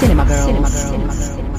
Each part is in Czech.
Cinema Girls. Cinema Girls. Milí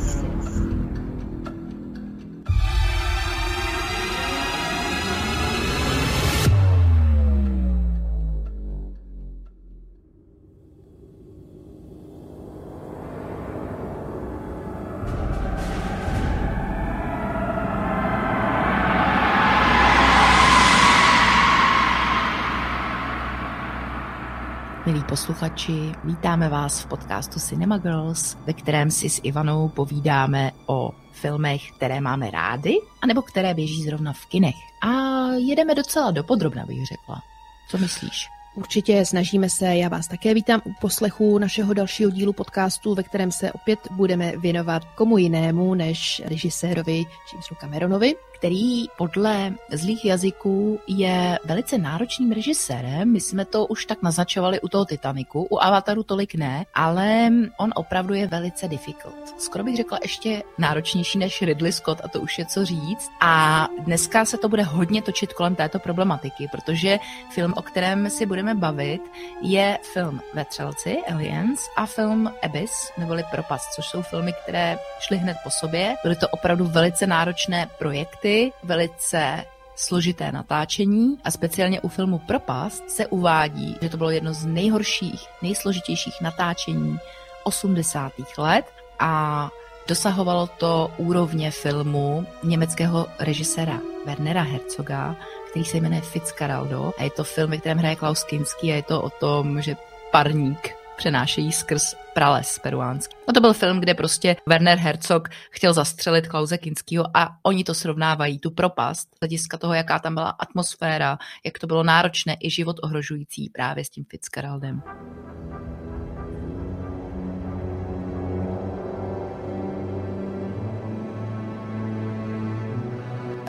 posluchači, vítáme vás v podcastu Cinema Girls, ve kterém si s Ivanou povídáme o filmech, které máme rády, anebo které běží zrovna v kinech. A jedeme docela dopodrobna, bych řekla. Co myslíš? Určitě snažíme se, já vás také vítám u poslechu našeho dalšího dílu podcastu, ve kterém se opět budeme věnovat komu jinému než režisérovi Jamesu Cameronovi, který podle zlých jazyků je velice náročným režisérem. My jsme to už tak naznačovali u toho Titaniku, u Avataru tolik ne, ale on opravdu je velice difficult. Skoro bych řekla ještě náročnější než Ridley Scott a to už je co říct. A dneska se to bude hodně točit kolem této problematiky, protože film, o kterém si budeme bavit, je film Vetřelci, Aliens a film Abyss, neboli Propast, což jsou filmy, které šly hned po sobě. Byly to opravdu velice náročné projekty, efekty, velice složité natáčení a speciálně u filmu Propast se uvádí, že to bylo jedno z nejhorších, nejsložitějších natáčení 80. let a dosahovalo to úrovně filmu německého režiséra Wernera Herzoga, který se jmenuje Fitzcarraldo a je to film, ve kterém hraje Klaus Kinski a je to o tom, že parník přenášejí skrz prales peruánský. No to byl film, kde prostě Werner Herzog chtěl zastřelit Klause Kinského a oni to srovnávají, tu propast, hlediska toho, jaká tam byla atmosféra, jak to bylo náročné i život ohrožující právě s tím Fitzgeraldem.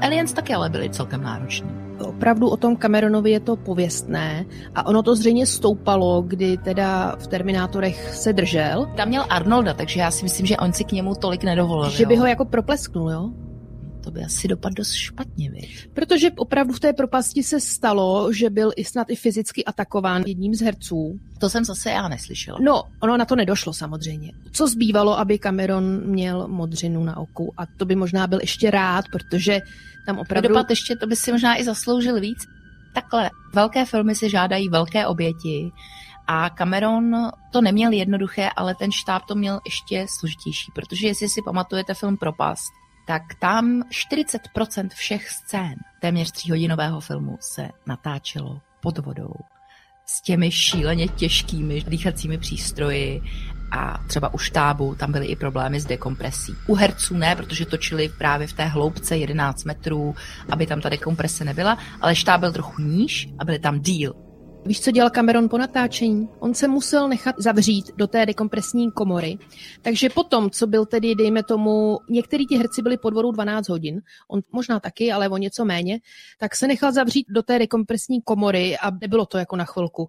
Aliens také ale byly celkem náročný opravdu o tom Cameronovi je to pověstné a ono to zřejmě stoupalo, kdy teda v Terminátorech se držel. Tam měl Arnolda, takže já si myslím, že on si k němu tolik nedovolil. Že by ho jako proplesknul, jo? To by asi dopadlo dost špatně, víš? Protože opravdu v té propasti se stalo, že byl i snad i fyzicky atakován jedním z herců. To jsem zase já neslyšela. No, ono na to nedošlo samozřejmě. Co zbývalo, aby Cameron měl modřinu na oku a to by možná byl ještě rád, protože tam opravdu... Dopad ještě, to by si možná i zasloužil víc. Takhle, velké filmy si žádají velké oběti a Cameron to neměl jednoduché, ale ten štáb to měl ještě složitější, protože jestli si pamatujete film Propast, tak tam 40% všech scén téměř tříhodinového filmu se natáčelo pod vodou s těmi šíleně těžkými dýchacími přístroji a třeba u štábu tam byly i problémy s dekompresí. U herců ne, protože točili právě v té hloubce 11 metrů, aby tam ta dekomprese nebyla, ale štáb byl trochu níž a byly tam díl. Víš, co dělal Cameron po natáčení? On se musel nechat zavřít do té dekompresní komory. Takže potom, co byl tedy, dejme tomu, některý ti herci byli pod vodou 12 hodin, on možná taky, ale o něco méně, tak se nechal zavřít do té dekompresní komory a nebylo to jako na chvilku.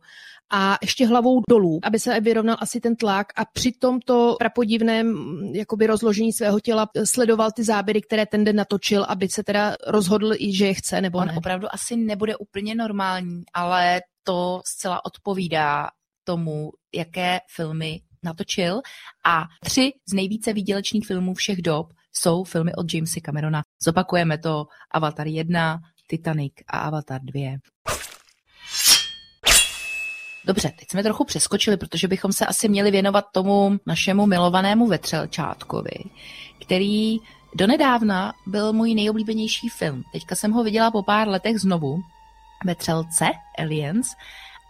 A ještě hlavou dolů, aby se vyrovnal asi ten tlak a při tomto prapodivném jakoby rozložení svého těla sledoval ty záběry, které ten den natočil, aby se teda rozhodl, že je chce nebo On ne. opravdu asi nebude úplně normální, ale to zcela odpovídá tomu, jaké filmy natočil a tři z nejvíce výdělečných filmů všech dob jsou filmy od Jamesa Camerona. Zopakujeme to Avatar 1, Titanic a Avatar 2. Dobře, teď jsme trochu přeskočili, protože bychom se asi měli věnovat tomu našemu milovanému Vetřelčátkovi, který donedávna byl můj nejoblíbenější film. Teďka jsem ho viděla po pár letech znovu Vetřelce, Aliens,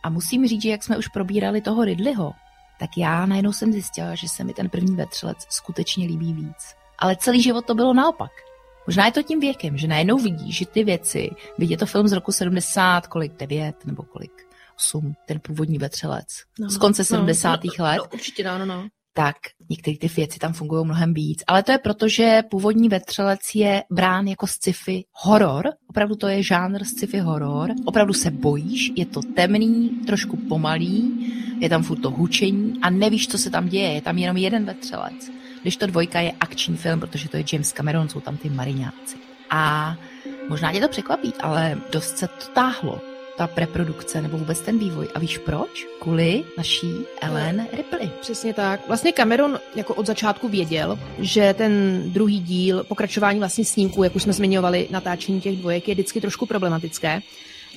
a musím říct, že jak jsme už probírali toho Ridleyho, tak já najednou jsem zjistila, že se mi ten první vetřelec skutečně líbí víc. Ale celý život to bylo naopak. Možná je to tím věkem, že najednou vidí, že ty věci, vidí to film z roku 70, kolik 9 nebo kolik 8, ten původní vetřelec, no, z konce no, 70. No, let. No, určitě, no, no, no tak některé ty věci tam fungují mnohem víc. Ale to je proto, že původní vetřelec je brán jako sci-fi horor. Opravdu to je žánr sci-fi horor. Opravdu se bojíš, je to temný, trošku pomalý, je tam furt to hučení a nevíš, co se tam děje. Je tam jenom jeden vetřelec. Když to dvojka je akční film, protože to je James Cameron, jsou tam ty mariňáci. A možná tě to překvapí, ale dost se to táhlo ta preprodukce nebo vůbec ten vývoj. A víš proč? Kvůli naší Ellen Ripley. Přesně tak. Vlastně Cameron jako od začátku věděl, že ten druhý díl, pokračování vlastně snímků, jak už jsme zmiňovali, natáčení těch dvojek je vždycky trošku problematické.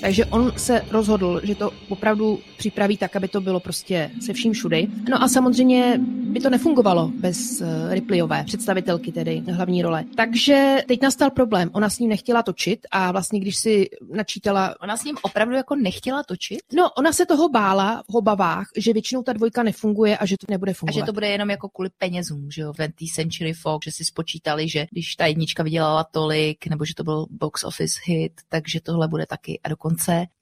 Takže on se rozhodl, že to opravdu připraví tak, aby to bylo prostě se vším všudy. No a samozřejmě by to nefungovalo bez eh, Ripleyové představitelky, tedy hlavní role. Takže teď nastal problém. Ona s ním nechtěla točit a vlastně, když si načítala... Ona s ním opravdu jako nechtěla točit? No, ona se toho bála v obavách, že většinou ta dvojka nefunguje a že to nebude fungovat. A že to bude jenom jako kvůli penězům, že jo, 20th Century Fox, že si spočítali, že když ta jednička vydělala tolik, nebo že to byl box office hit, takže tohle bude taky. A dokonce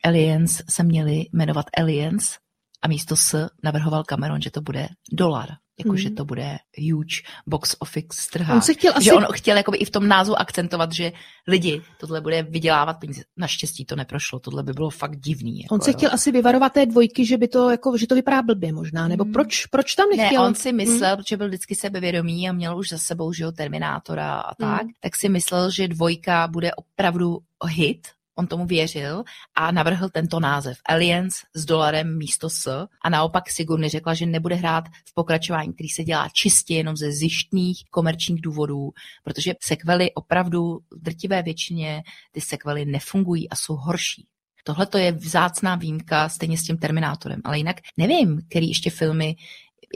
Aliens se měli jmenovat Aliens a místo S navrhoval Cameron, že to bude dolar jakože mm. to bude huge box office strhá. On se chtěl asi... Že on chtěl jakoby i v tom názvu akcentovat, že lidi, tohle bude vydělávat peníze. Naštěstí to neprošlo, tohle by bylo fakt divný. Jako, on se jo. chtěl asi vyvarovat té dvojky, že by to, jako, že to vypadá blbě možná, nebo mm. proč, proč tam nechtěl? Ne, on si myslel, mm. že byl vždycky sebevědomý a měl už za sebou, že jo, Terminátora a tak, mm. tak si myslel, že dvojka bude opravdu hit, on tomu věřil a navrhl tento název. Aliens s dolarem místo S. A naopak Sigourney řekla, že nebude hrát v pokračování, který se dělá čistě jenom ze zjištných komerčních důvodů, protože sekvely opravdu v drtivé většině ty sekvely nefungují a jsou horší. Tohle to je vzácná výjimka stejně s tím Terminátorem, ale jinak nevím, který ještě filmy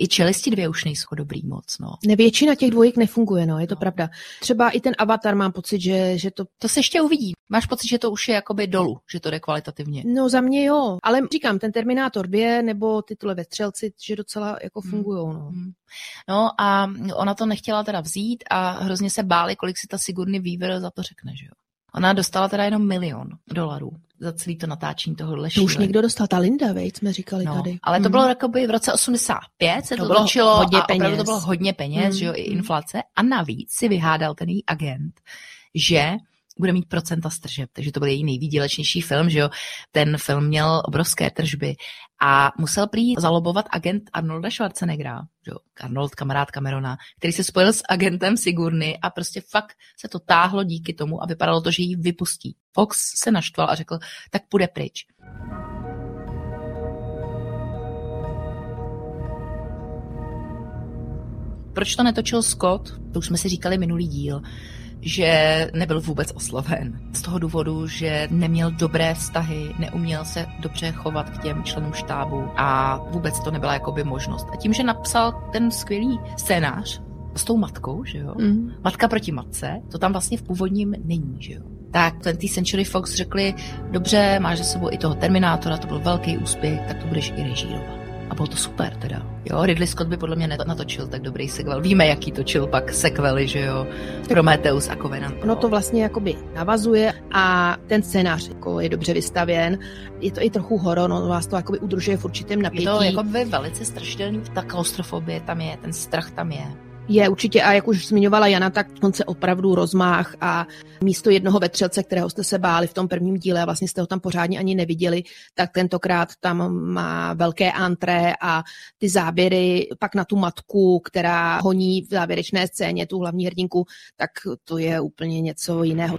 i čelisti dvě už nejsou dobrý moc, no. Ne, většina těch dvojek nefunguje, no, je to no. pravda. Třeba i ten Avatar mám pocit, že, že to... To se ještě uvidí. Máš pocit, že to už je jakoby dolů, že to jde kvalitativně? No za mě jo, ale říkám, ten Terminátor 2 nebo titule ve Střelci, že docela jako hmm. fungují, no. Hmm. No a ona to nechtěla teda vzít a hrozně se báli, kolik si ta Sigourney Weaver za to řekne, že jo. Ona dostala teda jenom milion dolarů za celý to natáčení tohohle To už někdo dostal, ta Linda, veď, jsme říkali no, tady. Ale to bylo jakoby v roce 85, se to, to bylo točilo hodně a peněz. to bylo hodně peněz, mm. že jo, i inflace. A navíc si vyhádal ten její agent, že bude mít procenta z tržeb, takže to byl její nejvýdělečnější film, že jo. Ten film měl obrovské tržby a musel prý zalobovat agent Arnolda Schwarzeneggera, že jo, Arnold, kamarád Camerona, který se spojil s agentem Sigurny a prostě fakt se to táhlo díky tomu a vypadalo to, že ji vypustí. Fox se naštval a řekl, tak půjde pryč. Proč to netočil Scott? To už jsme si říkali minulý díl že nebyl vůbec osloven. Z toho důvodu, že neměl dobré vztahy, neuměl se dobře chovat k těm členům štábu a vůbec to nebyla jakoby možnost. A tím, že napsal ten skvělý scénář s tou matkou, že jo, mm. matka proti matce, to tam vlastně v původním není, že jo. Tak 20th Century Fox řekli, dobře, máš za sebou i toho Terminátora, to byl velký úspěch, tak to budeš i režírovat. A bylo to super teda. Jo, Ridley Scott by podle mě natočil tak dobrý sequel. Víme, jaký točil pak sequely, že jo, Prometheus a Covenant. Ono to vlastně jakoby navazuje a ten scénář jako je dobře vystavěn. Je to i trochu horor, no vás to jakoby udržuje v určitém napětí. Je to jakoby velice strašidelný, ta klaustrofobie tam je, ten strach tam je. Je určitě, a jak už zmiňovala Jana, tak on se opravdu rozmáh a místo jednoho vetřelce, kterého jste se báli v tom prvním díle a vlastně jste ho tam pořádně ani neviděli, tak tentokrát tam má velké antré a ty záběry pak na tu matku, která honí v závěrečné scéně tu hlavní hrdinku, tak to je úplně něco jiného.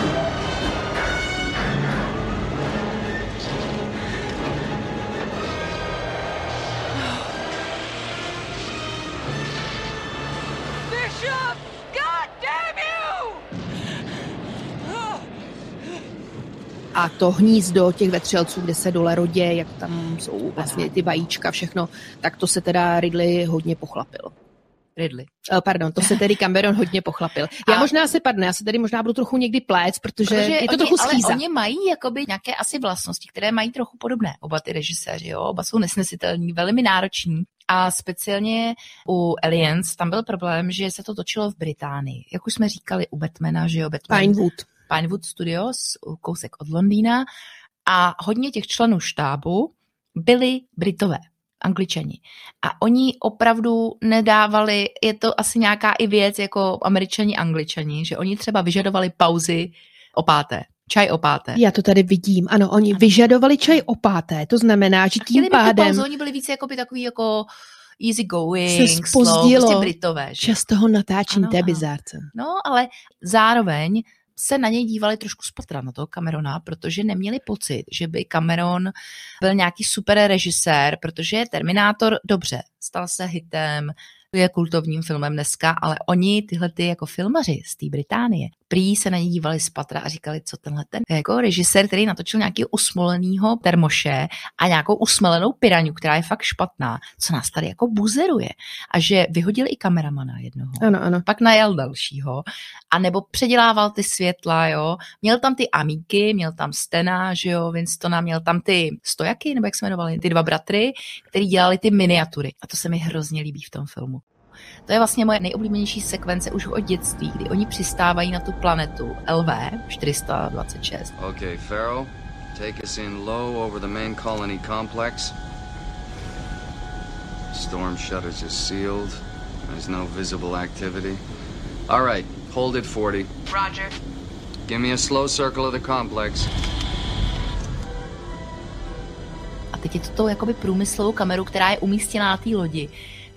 minimum. A to hnízdo těch vetřelců, kde se dole rodě, jak tam jsou vlastně ty vajíčka, všechno, tak to se teda Ridley hodně pochlapil. Ridley. Uh, pardon, to se tedy Cameron hodně pochlapil. Já a... možná se padne, já se tady možná budu trochu někdy pléc, protože, protože je to oni, trochu schýza. Ale oni mají jakoby nějaké asi vlastnosti, které mají trochu podobné. Oba ty režiséři, jo? oba jsou nesnesitelní, velmi nároční. A speciálně u Aliens tam byl problém, že se to točilo v Británii. Jak už jsme říkali u Batmana, že jo, Batman. Pinewood. Pinewood Studios, kousek od Londýna. A hodně těch členů štábu byli Britové angličani. A oni opravdu nedávali, je to asi nějaká i věc jako američani, angličani, že oni třeba vyžadovali pauzy o páté. Čaj o páté. Já to tady vidím. Ano, oni ano. vyžadovali čaj o páté. To znamená, že tím pádem... Pauzu, oni byli více jako by takový jako easy going, se slow, prostě Britové. Že? Čas toho natáčení ano, té bizárce. No, ale zároveň se na něj dívali trošku spatra na toho Camerona, protože neměli pocit, že by Cameron byl nějaký super režisér, protože Terminátor, dobře, stal se hitem, je kultovním filmem dneska, ale oni, tyhle ty jako filmaři z té Británie, prý se na ně dívali z patra a říkali, co tenhle ten jako režisér, který natočil nějaký usmolenýho termoše a nějakou usmelenou piraňu, která je fakt špatná, co nás tady jako buzeruje. A že vyhodil i kameramana jednoho. Ano, ano. Pak najel dalšího. A nebo předělával ty světla, jo. Měl tam ty amíky, měl tam Stena, že jo, Winstona, měl tam ty stojaky, nebo jak se jmenovali, ty dva bratry, který dělali ty miniatury. A to se mi hrozně líbí v tom filmu. To je vlastně moje nejoblíbenější sekvence už od dětství, kdy oni přistávají na tu planetu LV 426. Okay, Pharaoh, take us in low over the main colony complex. Storm shutters are sealed. There's no visible activity. All right, hold it 40. Roger. Give me a slow circle of the complex. A teď je to tou jakoby průmyslovou kameru, která je umístěná na té lodi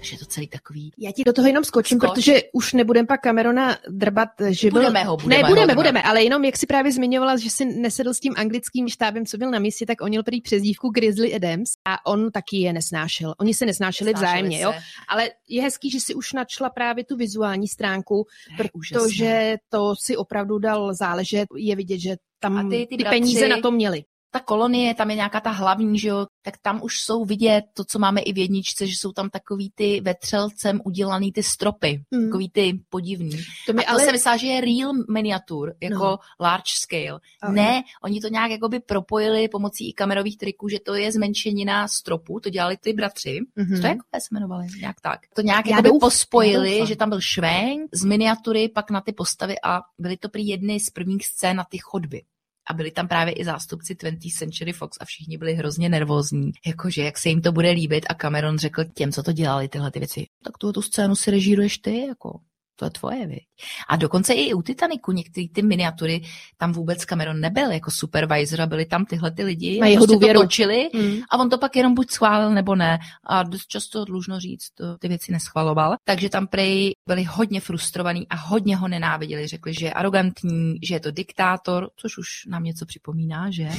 že je to celý takový. Já ti do toho jenom skočím, Skoč. protože už nebudeme pak Camerona drbat, že byl... Budeme ho, budeme Ne, budeme, ho, budeme, ale jenom jak si právě zmiňovala, že si nesedl s tím anglickým štábem, co byl na misi, tak on měl prý přezdívku Grizzly Adams a on taky je nesnášel. Oni se nesnášeli, nesnášeli vzájemně, se. jo. Ale je hezký, že si už načla právě tu vizuální stránku, protože to si opravdu dal záležet. Je vidět, že tam ty, ty, ty bratři, peníze na to měli ta kolonie, tam je nějaká ta hlavní, že jo, tak tam už jsou vidět to, co máme i v jedničce, že jsou tam takový ty vetřelcem udělaný ty stropy, hmm. takový ty podivný. To mi A to ale... se myslela, že je real miniatur, jako no. large scale. Okay. Ne, oni to nějak jakoby propojili pomocí i kamerových triků, že to je zmenšenina stropu, to dělali ty bratři. Mm-hmm. To jako se jmenovali, nějak tak. To nějak jakoby douf, pospojili, že tam byl švenk z miniatury pak na ty postavy a byly to prý jedny z prvních scén na ty chodby a byli tam právě i zástupci 20th Century Fox a všichni byli hrozně nervózní, jakože jak se jim to bude líbit a Cameron řekl těm, co to dělali tyhle ty věci, tak tu, tu scénu si režíruješ ty, jako to je tvoje, viď? A dokonce i u Titaniku některé ty miniatury, tam vůbec Cameron nebyl jako supervisor a byli tam tyhle ty lidi. Na jeho prostě to točili mm. a on to pak jenom buď schválil nebo ne. A dost často dlužno říct, to, ty věci neschvaloval. Takže tam prej byli hodně frustrovaní a hodně ho nenáviděli. Řekli, že je arrogantní, že je to diktátor, což už nám něco připomíná, že?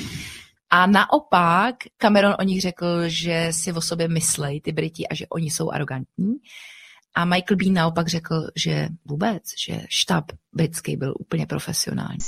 A naopak Cameron o nich řekl, že si o sobě myslej ty Briti a že oni jsou arrogantní. A Michael Bean naopak řekl, že vůbec, že štab britský byl úplně profesionální.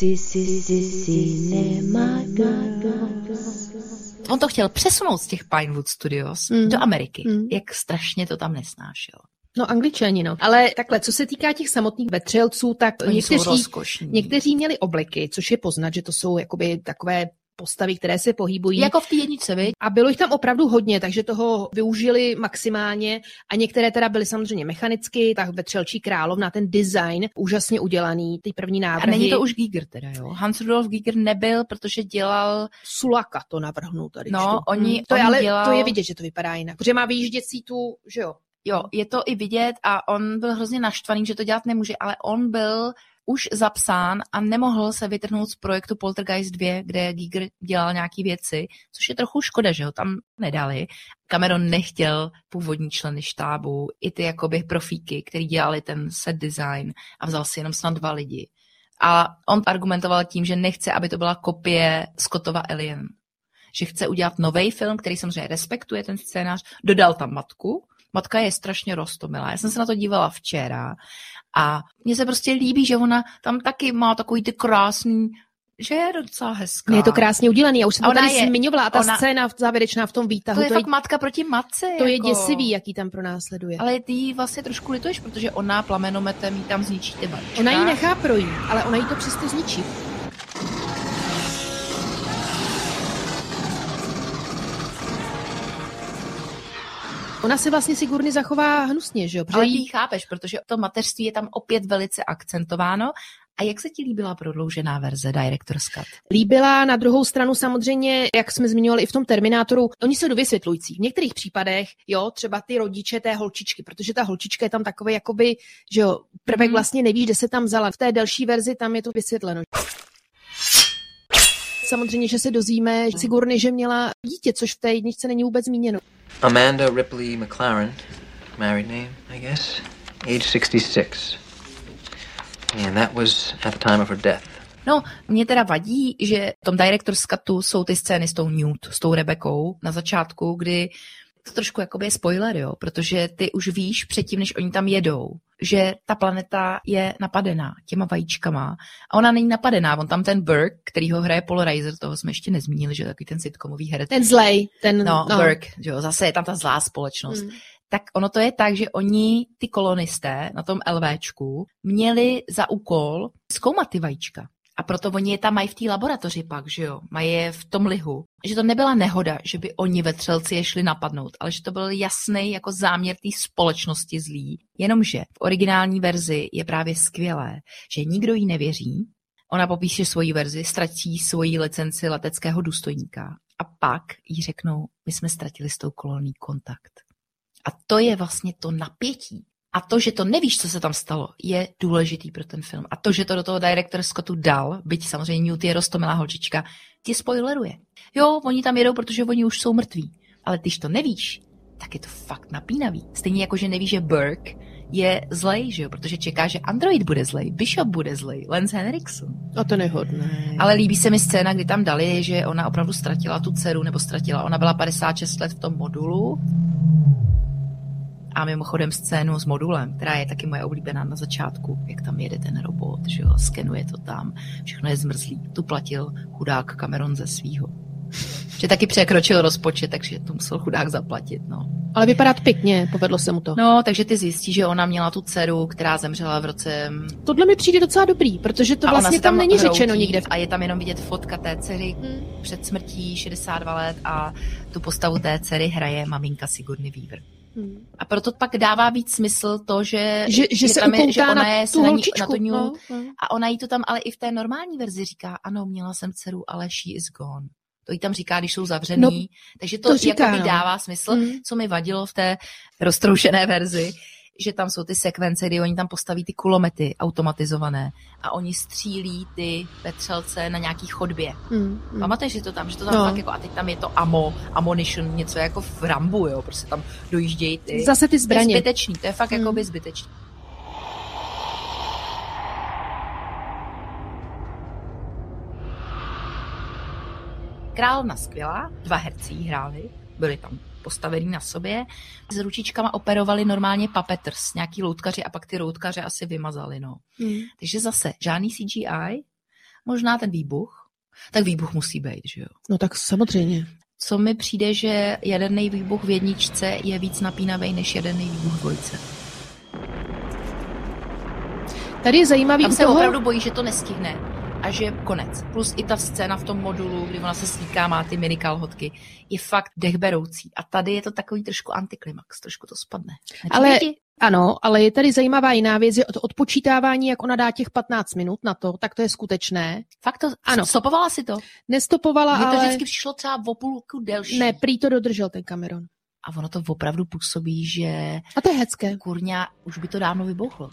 On to chtěl přesunout z těch Pinewood Studios mm. do Ameriky. Mm. Jak strašně to tam nesnášel. No angličani, no. Ale takhle, co se týká těch samotných vetřelců, tak Oni někteří, někteří měli obleky, což je poznat, že to jsou jakoby takové postavy, které se pohybují. Jako v té jednice, viď? A bylo jich tam opravdu hodně, takže toho využili maximálně a některé teda byly samozřejmě mechanicky, tak Vetřelčí královna, ten design úžasně udělaný, ty první návrhy. A není to už Giger teda, jo? Hans Rudolf Giger nebyl, protože dělal... Sulaka to navrhnul tady. No, čtu. oni, hmm. to on je, ale dělal... to je vidět, že to vypadá jinak, protože má výjížděcí tu, že jo, Jo, je to i vidět a on byl hrozně naštvaný, že to dělat nemůže, ale on byl už zapsán a nemohl se vytrhnout z projektu Poltergeist 2, kde Giger dělal nějaké věci, což je trochu škoda, že ho tam nedali. Cameron nechtěl původní členy štábu, i ty jakoby profíky, který dělali ten set design a vzal si jenom snad dva lidi. A on argumentoval tím, že nechce, aby to byla kopie Scottova Alien. Že chce udělat nový film, který samozřejmě respektuje ten scénář, dodal tam matku, Matka je strašně rostomilá. Já jsem se na to dívala včera a mně se prostě líbí, že ona tam taky má takový ty krásný že je docela hezká. Je to krásně udělaný, já už jsem to tady je, zmiňovala a ta ona, scéna závěrečná v tom výtahu. To je to fakt je, matka proti matce. To jako. je děsivý, jaký tam pro nás sleduje. Ale ty vlastně trošku lituješ, protože ona plamenometem jí tam zničí ty vajíčka. Ona ji nechá projít, ale ona jí to přesto zničí. Ona se vlastně Sigurny zachová hnusně, že jo? Ale jí chápeš, protože to mateřství je tam opět velice akcentováno a jak se ti líbila prodloužená verze Director's Cut? Líbila na druhou stranu samozřejmě, jak jsme zmiňovali i v tom Terminátoru, oni jsou dovysvětlující. V některých případech, jo, třeba ty rodiče té holčičky, protože ta holčička je tam takový, jakoby, že jo, prvek mm. vlastně nevíš, kde se tam vzala. V té delší verzi tam je to vysvětleno. Samozřejmě, že se dozvíme Sigurny, že měla dítě, což v té jedničce není vůbec zmíněno. Amanda Ripley McLaren married name, I guess. Age 66. And that was at the time of her death. No, mě teda vadí, že v tom director's cutu jsou ty scény s tou Newt, s tou Rebekou na začátku, kdy to trošku jakoby je spoiler, jo, protože ty už víš předtím, než oni tam jedou, že ta planeta je napadená těma vajíčkama a ona není napadená. On tam ten Burke, který ho hraje Paul Reiser, toho jsme ještě nezmínili, že takový ten sitcomový herec. Ten zlej, ten... No, no. Burke, že jo, zase je tam ta zlá společnost. Hmm. Tak ono to je tak, že oni, ty kolonisté na tom LVčku, měli za úkol zkoumat ty vajíčka. A proto oni je tam mají v té laboratoři pak, že jo, mají je v tom lihu. Že to nebyla nehoda, že by oni vetřelci je šli napadnout, ale že to byl jasný jako záměr té společnosti zlý. Jenomže v originální verzi je právě skvělé, že nikdo jí nevěří, ona popíše svoji verzi, ztratí svoji licenci leteckého důstojníka a pak jí řeknou, my jsme ztratili s tou kolonií kontakt. A to je vlastně to napětí, a to, že to nevíš, co se tam stalo, je důležitý pro ten film. A to, že to do toho director Scottu dal, byť samozřejmě Newt je rostomilá holčička, ti spoileruje. Jo, oni tam jedou, protože oni už jsou mrtví. Ale když to nevíš, tak je to fakt napínavý. Stejně jako, že nevíš, že Burke je zlej, že jo? protože čeká, že Android bude zlej, Bishop bude zlej, Lance Henriksen. A to nehodné. Ale líbí se mi scéna, kdy tam dali, že ona opravdu ztratila tu dceru, nebo ztratila, ona byla 56 let v tom modulu a mimochodem scénu s modulem, která je taky moje oblíbená na začátku, jak tam jede ten robot, že jo, skenuje to tam, všechno je zmrzlý. Tu platil chudák Cameron ze svýho. Že taky překročil rozpočet, takže to musel chudák zaplatit, no. Ale vypadá to pěkně, povedlo se mu to. No, takže ty zjistíš, že ona měla tu dceru, která zemřela v roce... Tohle mi přijde docela dobrý, protože to vlastně tam, tam není hroutí, řečeno nikde. A je tam jenom vidět fotka té dcery hmm. před smrtí 62 let a tu postavu té dcery hraje maminka Sigourney Weaver. Hmm. A proto pak dává víc smysl to, že, že, že, se tam je, že ona je tu na, na to no, no. a ona jí to tam ale i v té normální verzi říká, ano, měla jsem dceru, ale she is gone. To jí tam říká, když jsou zavřený. No, takže to, to říká, jako no. dává smysl, mm. co mi vadilo v té roztroušené verzi, že tam jsou ty sekvence, kdy oni tam postaví ty kulomety automatizované a oni střílí ty vetřelce na nějaký chodbě. Mm, mm. Pamatuješ si to tam, že to tam no. fakt jako, a teď tam je to amo, ammunition, něco jako v Rambu, jo, prostě tam dojíždějí ty. Zase ty zbraně. To je zbytečný, to je fakt mm. jako by zbytečný. Královna skvělá, dva herci hráli, byli tam postavený na sobě. S ručičkama operovali normálně puppeters, nějaký loutkaři a pak ty loutkaře asi vymazali. No. Hmm. Takže zase žádný CGI, možná ten výbuch, tak výbuch musí být, že jo? No tak samozřejmě. Co mi přijde, že jaderný výbuch v jedničce je víc napínavý než jaderný výbuch v dvojce. Tady je zajímavý Tam se toho... opravdu bojí, že to nestihne a že konec. Plus i ta scéna v tom modulu, kdy ona se slíká, má ty mini kalhotky, je fakt dechberoucí. A tady je to takový trošku antiklimax, trošku to spadne. Ale ano, ale je tady zajímavá jiná věc, je to odpočítávání, jak ona dá těch 15 minut na to, tak to je skutečné. Fakt to, ano. stopovala si to? Nestopovala, Mně to ale... vždycky přišlo třeba o půlku delší. Ne, prý to dodržel ten Cameron. A ono to opravdu působí, že... A to je hezké. Kurňa, už by to dávno vybuchlo.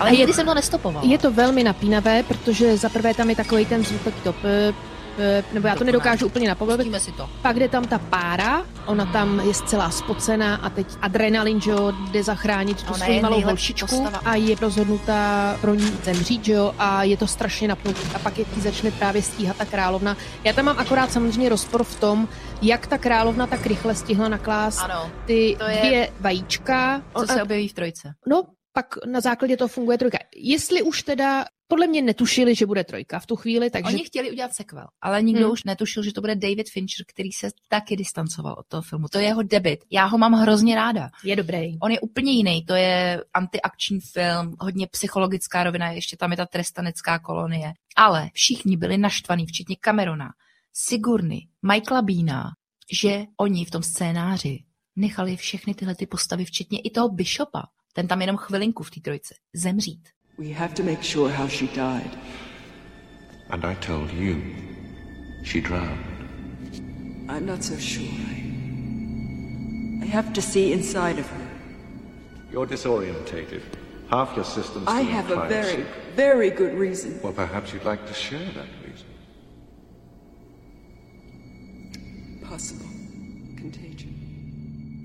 Ale nikdy jsem to nestopoval. Je to velmi napínavé, protože za prvé tam je takový ten zvuk, taky to p, p, nebo já to nedokážu úplně napodobit. si to. Pak jde tam ta pára, ona tam je zcela spocená a teď adrenalin, že jo, jde zachránit tu svoji malou holčičku a je rozhodnutá pro ní zemřít, že jo, a je to strašně napnutý. A pak je tý začne právě stíhat ta královna. Já tam mám akorát samozřejmě rozpor v tom, jak ta královna tak rychle stihla naklást ano, ty to je... dvě vajíčka. Co se objeví v trojce. No, pak na základě toho funguje trojka. Jestli už teda podle mě netušili, že bude trojka v tu chvíli, takže... Oni chtěli udělat sequel, ale nikdo hmm. už netušil, že to bude David Fincher, který se taky distancoval od toho filmu. To je jeho debit. Já ho mám hrozně ráda. Je dobrý. On je úplně jiný. To je antiakční film, hodně psychologická rovina, ještě tam je ta trestanecká kolonie. Ale všichni byli naštvaní, včetně Camerona, Sigurny, Michaela Beana, že oni v tom scénáři nechali všechny tyhle ty postavy, včetně i toho Bishopa, ten tam jenom chvilinku v té trojce. Zemřít. We have to make sure how she died. And I told you she drowned. I'm not so sure. I, have to see inside of her. You're disorientated. Half your system's I have a very, very good reason. Well, perhaps you'd like to share that reason.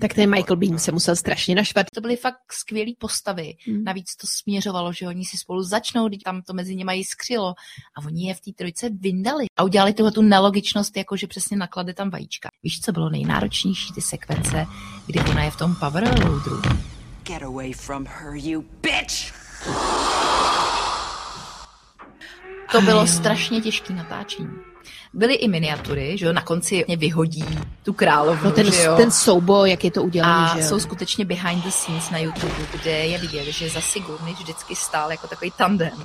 Tak ten Michael Bean se musel strašně naštvat. To byly fakt skvělé postavy. Hmm. Navíc to směřovalo, že oni si spolu začnou, když tam to mezi nimi skřilo a oni je v té trojce vyndali a udělali tuhle tu nelogičnost, jako že přesně naklade tam vajíčka. Víš, co bylo nejnáročnější, ty sekvence, kdy ona je v tom power loaderu. Get away from her, you bitch! To bylo strašně těžké natáčení byly i miniatury, že jo, na konci mě vyhodí tu královnu, no ten, že jo. ten souboj, jak je to udělané, A že jo. jsou skutečně behind the scenes na YouTube, kde je vidět, že za Sigourney vždycky stál jako takový tandem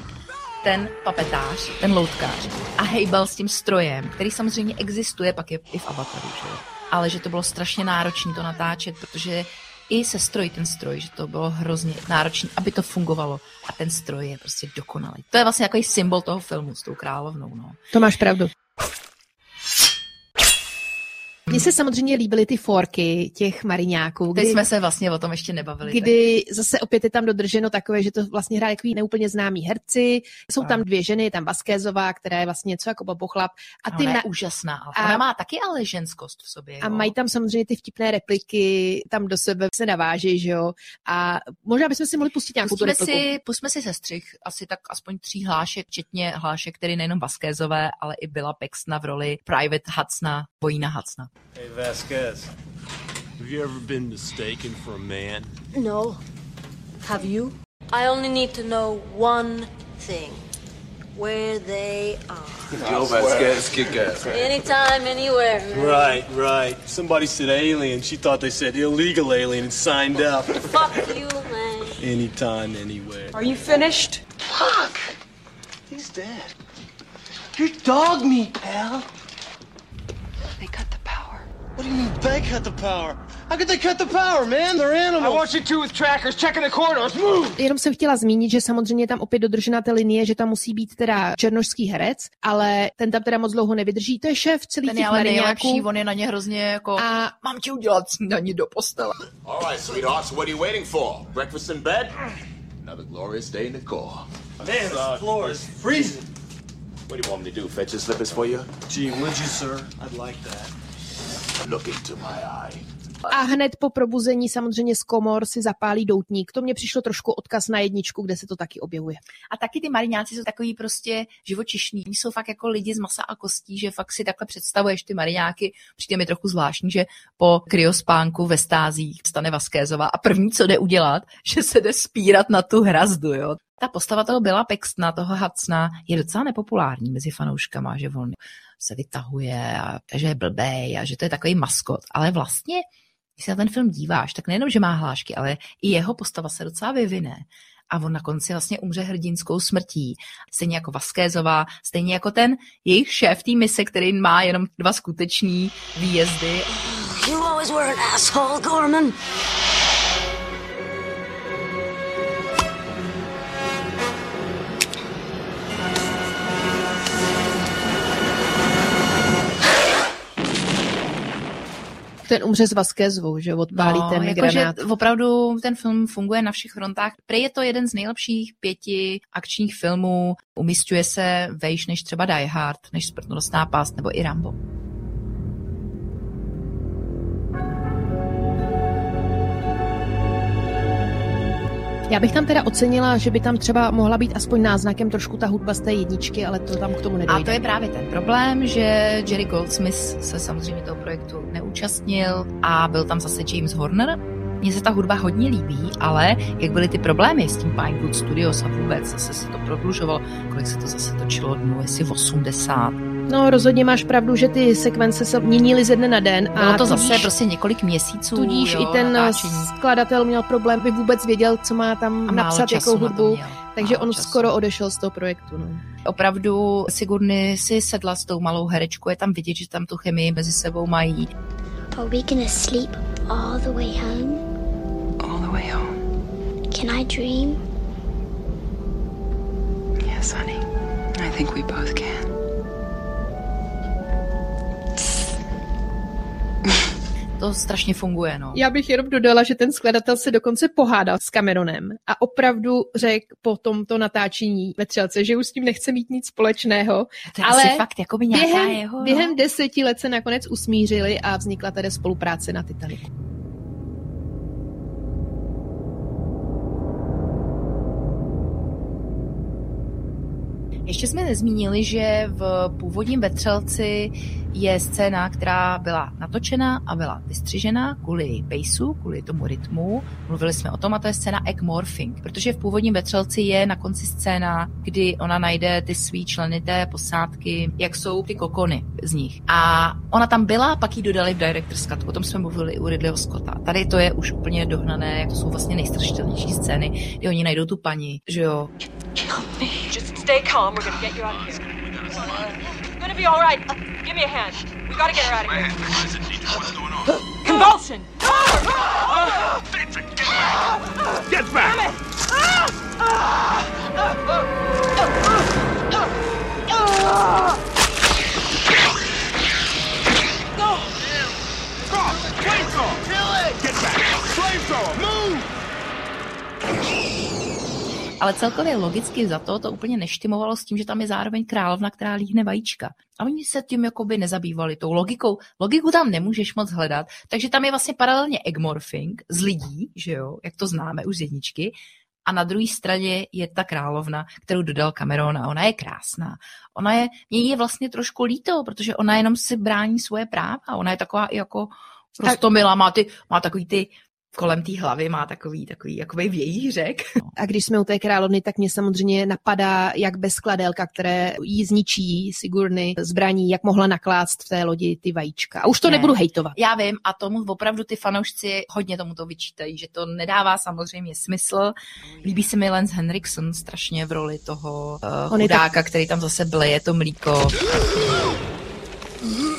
ten papetář, ten loutkář a hejbal s tím strojem, který samozřejmě existuje, pak je i v Avataru, že jo. Ale že to bylo strašně náročné to natáčet, protože i se stroj ten stroj, že to bylo hrozně náročné, aby to fungovalo. A ten stroj je prostě dokonalý. To je vlastně takový symbol toho filmu s tou královnou. No. To máš pravdu. Mně se samozřejmě líbily ty forky těch mariňáků. Kdy, Teď jsme se vlastně o tom ještě nebavili. Kdy tak. zase opět je tam dodrženo takové, že to vlastně hraje takový neúplně známý herci. Jsou a. tam dvě ženy, je tam Vaskézová, která je vlastně něco jako babochlap. A ty ona na... je úžasná. A ona má taky ale ženskost v sobě. A jo. mají tam samozřejmě ty vtipné repliky, tam do sebe se naváží, že jo. A možná bychom si mohli pustit nějakou pustíme tu si, Pustíme si se střih asi tak aspoň tří hlášek, včetně hlášek, který nejenom Vaskézové, ale i byla Pexna v roli Private Hudsona, Vojína Hudsona. Hey, Vasquez. Have you ever been mistaken for a man? No. Have you? I only need to know one thing. Where they are. Joe Vasquez, kick ass. Anytime, anywhere. Right, right. Somebody said alien. She thought they said illegal alien and signed up. Fuck you, man. Anytime, anywhere. Are you finished? Fuck! He's dead. You're dog meat, pal. What do you mean they cut the power? How could they cut the power, man? They're animals. I want you two with trackers checking the corridors. Move! Jenom jsem chtěla zmínit, že samozřejmě je tam opět dodržena ta linie, že tam musí být teda černožský herec, ale ten tam teda moc dlouho nevydrží. To je šéf celý ten těch je ale nejlepší, on je na ně hrozně jako a mám ti udělat snídaní do postele. All right, sweetheart, so what are you waiting for? Breakfast in bed? Another glorious day in the core. Man, the floor is freezing. What do you want me to do? Fetch your slippers for you? Gee, would you, sir? I'd like that. A hned po probuzení samozřejmě z komor si zapálí doutník. To mě přišlo trošku odkaz na jedničku, kde se to taky objevuje. A taky ty mariňáci jsou takový prostě živočišní. Oni jsou fakt jako lidi z masa a kostí, že fakt si takhle představuješ ty mariňáky. Přijde mi trochu zvláštní, že po kryospánku ve stázích stane Vaskézová a první, co jde udělat, že se jde spírat na tu hrazdu. Jo. Ta postava toho byla Pextna, toho Hacna, je docela nepopulární mezi fanouškama, že on se vytahuje a že je blbej a že to je takový maskot. Ale vlastně když se na ten film díváš, tak nejenom, že má hlášky, ale i jeho postava se docela vyvine a on na konci vlastně umře hrdinskou smrtí. Stejně jako Vaskézová, stejně jako ten jejich šéf té mise, který má jenom dva skuteční výjezdy. You always were an asshole, Gorman. Ten umře s Vasquezovou, že odpálí no, ten jako granát. Že opravdu ten film funguje na všech frontách. Prej je to jeden z nejlepších pěti akčních filmů. Umistuje se vejš než třeba Die Hard, než Smrtnostná past nebo i Rambo. Já bych tam teda ocenila, že by tam třeba mohla být aspoň náznakem trošku ta hudba z té jedničky, ale to tam k tomu nedojde. A to je právě ten problém, že Jerry Goldsmith se samozřejmě toho projektu neúčastnil a byl tam zase James Horner, mně se ta hudba hodně líbí, ale jak byly ty problémy s tím Pinewood Studios a vůbec zase se to prodlužovalo, kolik se to zase točilo dnů, jestli 80. No rozhodně máš pravdu, že ty sekvence se měnily ze dne na den. A Bylo to tudíž, zase prostě několik měsíců. Tudíž jo, i ten natáčení. skladatel měl problém, by vůbec věděl, co má tam A napsat, jakou hudbu. Měl. Takže Málo on času. skoro odešel z toho projektu. No. Opravdu Sigurny si sedla s tou malou herečkou, je tam vidět, že tam tu chemii mezi sebou mají. Are we gonna sleep all the way home? All the way home. Can I dream? Yes, honey. I think we both can. to strašně funguje. No. Já bych jenom dodala, že ten skladatel se dokonce pohádal s Cameronem a opravdu řekl po tomto natáčení ve třelce, že už s tím nechce mít nic společného. To je ale asi fakt jako by nějaká během, jeho, no? během deseti let se nakonec usmířili a vznikla tedy spolupráce na Titaniku. Ještě jsme nezmínili, že v původním vetřelci je scéna, která byla natočena a byla vystřižena kvůli paceu, kvůli tomu rytmu. Mluvili jsme o tom a to je scéna egg protože v původním Vetřelci je na konci scéna, kdy ona najde ty svý členy té posádky, jak jsou ty kokony z nich. A ona tam byla, pak ji dodali v Director's Cut. O tom jsme mluvili u Ridleyho Scotta. Tady to je už úplně dohnané, jak to jsou vlastně nejstrašitelnější scény, kdy oni najdou tu paní, že jo. Just stay calm. We're gonna get you out of here. It's gonna be all right. Uh, give me a hand. We gotta get her out of here. Convulsion. Get back! Get back! Flamethrower! Move! Ale celkově logicky za to to úplně neštimovalo s tím, že tam je zároveň královna, která líhne vajíčka. A oni se tím jakoby nezabývali tou logikou. Logiku tam nemůžeš moc hledat, takže tam je vlastně paralelně eggmorphing z lidí, že jo, jak to známe už z jedničky, a na druhé straně je ta královna, kterou dodal Cameron a ona je krásná. Ona je, mě je vlastně trošku líto, protože ona jenom si brání svoje práva. Ona je taková i jako prostomilá, má, ty, má takový ty kolem té hlavy má takový, takový jakoby vějířek. A když jsme u té královny, tak mě samozřejmě napadá, jak bez skladelka, které jí zničí Sigurny zbraní, jak mohla naklást v té lodi ty vajíčka. A už to ne. nebudu hejtovat. Já vím a tomu opravdu ty fanoušci hodně tomu to vyčítají, že to nedává samozřejmě smysl. Líbí se mi Lance Henriksen strašně v roli toho uh, chudáka, tak... který tam zase bleje to mlíko.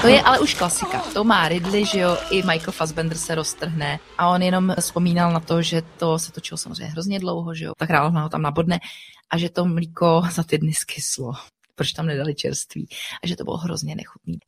To je ale už klasika. To má Ridley, že jo, i Michael Fassbender se roztrhne a on jenom vzpomínal na to, že to se točilo samozřejmě hrozně dlouho, že jo, ta královna ho tam nabodne a že to mlíko za ty dny skyslo. Proč tam nedali čerství? A že to bylo hrozně nechutný.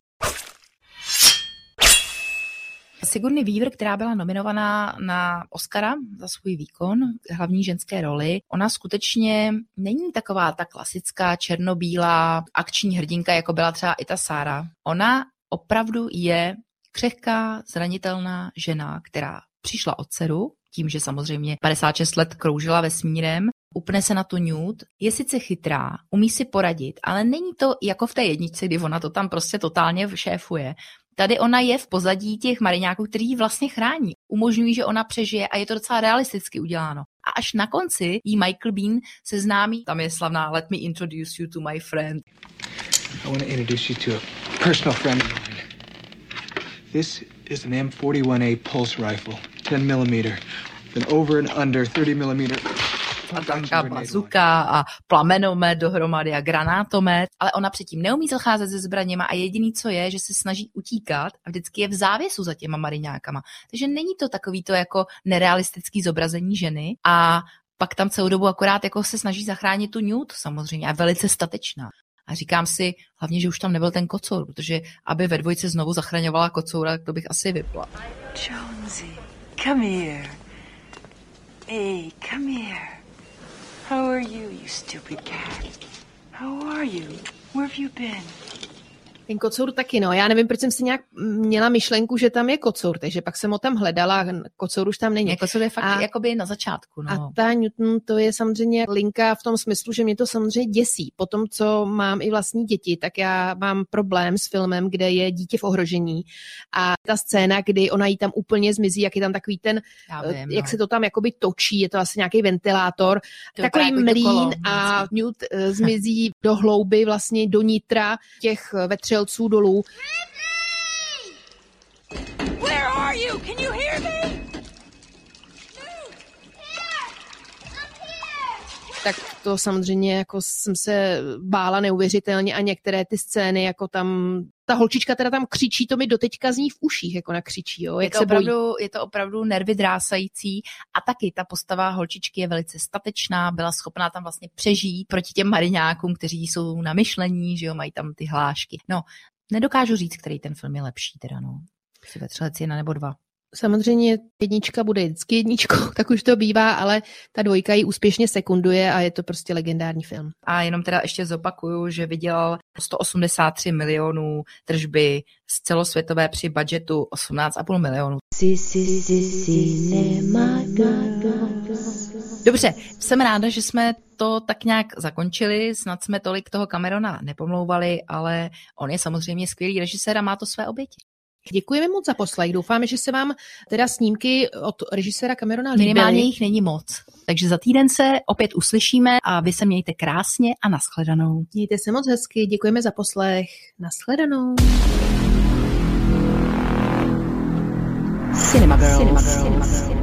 Sigourney Weaver, která byla nominovaná na Oscara za svůj výkon, hlavní ženské roli, ona skutečně není taková ta klasická černobílá akční hrdinka, jako byla třeba i ta Sára. Ona opravdu je křehká, zranitelná žena, která přišla od dceru, tím, že samozřejmě 56 let kroužila vesmírem, upne se na tu Newt, je sice chytrá, umí si poradit, ale není to jako v té jedničce, kdy ona to tam prostě totálně šéfuje. Tady ona je v pozadí těch mariňáků, který ji vlastně chrání. Umožňují, že ona přežije a je to docela realisticky uděláno. A až na konci jí Michael Bean seznámí, tam je slavná Let me introduce you to my friend. I want to introduce you to a personal friend of mine. This is an M41A pulse rifle, 10 millimeter. Then over and under 30 millimeter. Tatanka, bazuka a plamenomet dohromady a granátomet, ale ona předtím neumí zacházet se zbraněma a jediný, co je, že se snaží utíkat a vždycky je v závěsu za těma mariňákama. Takže není to takový to jako nerealistický zobrazení ženy a pak tam celou dobu akorát jako se snaží zachránit tu Newt samozřejmě a velice statečná. A říkám si, hlavně, že už tam nebyl ten kocour, protože aby ve dvojce znovu zachraňovala kocoura, to bych asi vypla. Jonesy, come here. Hey, come here. How are you, you stupid cat? How are you? Where have you been? Ten kocour taky, no. Já nevím, proč jsem si nějak měla myšlenku, že tam je kocour, takže pak jsem ho tam hledala a kocour už tam není. Je, kocour je fakt a, jakoby na začátku, no. A ta Newton, to je samozřejmě linka v tom smyslu, že mě to samozřejmě děsí. Po tom, co mám i vlastní děti, tak já mám problém s filmem, kde je dítě v ohrožení a ta scéna, kdy ona jí tam úplně zmizí, jak je tam takový ten, vím, jak no. se to tam jakoby točí, je to asi nějaký ventilátor, to takový mlín a Newt uh, zmizí do hlouby vlastně do nitra těch vetřel střelců dolů. Where are you? Can you hear me? Tak to samozřejmě jako jsem se bála neuvěřitelně a některé ty scény, jako tam ta holčička teda tam křičí, to mi doteďka zní v uších, jako nakřičí, jo, jak je to, se opravdu, bojí. je to opravdu nervy drásající a taky ta postava holčičky je velice statečná, byla schopná tam vlastně přežít proti těm mariňákům, kteří jsou na myšlení, že jo, mají tam ty hlášky. No, nedokážu říct, který ten film je lepší teda, no. Si ve třelec jedna nebo dva. Samozřejmě jednička bude vždycky jedničkou, tak už to bývá, ale ta dvojka ji úspěšně sekunduje a je to prostě legendární film. A jenom teda ještě zopakuju, že vydělal 183 milionů tržby z celosvětové při budgetu 18,5 milionů. Dobře, jsem ráda, že jsme to tak nějak zakončili, snad jsme tolik toho Camerona nepomlouvali, ale on je samozřejmě skvělý režisér a má to své oběti. Děkujeme moc za poslech. Doufáme, že se vám teda snímky od režiséra Camerona líbily. Minimálně jich není moc. Takže za týden se opět uslyšíme a vy se mějte krásně a nashledanou. Mějte se moc hezky, děkujeme za poslech. Nashledanou. Cinema Girls. Cinema Girls. Cinema Girls.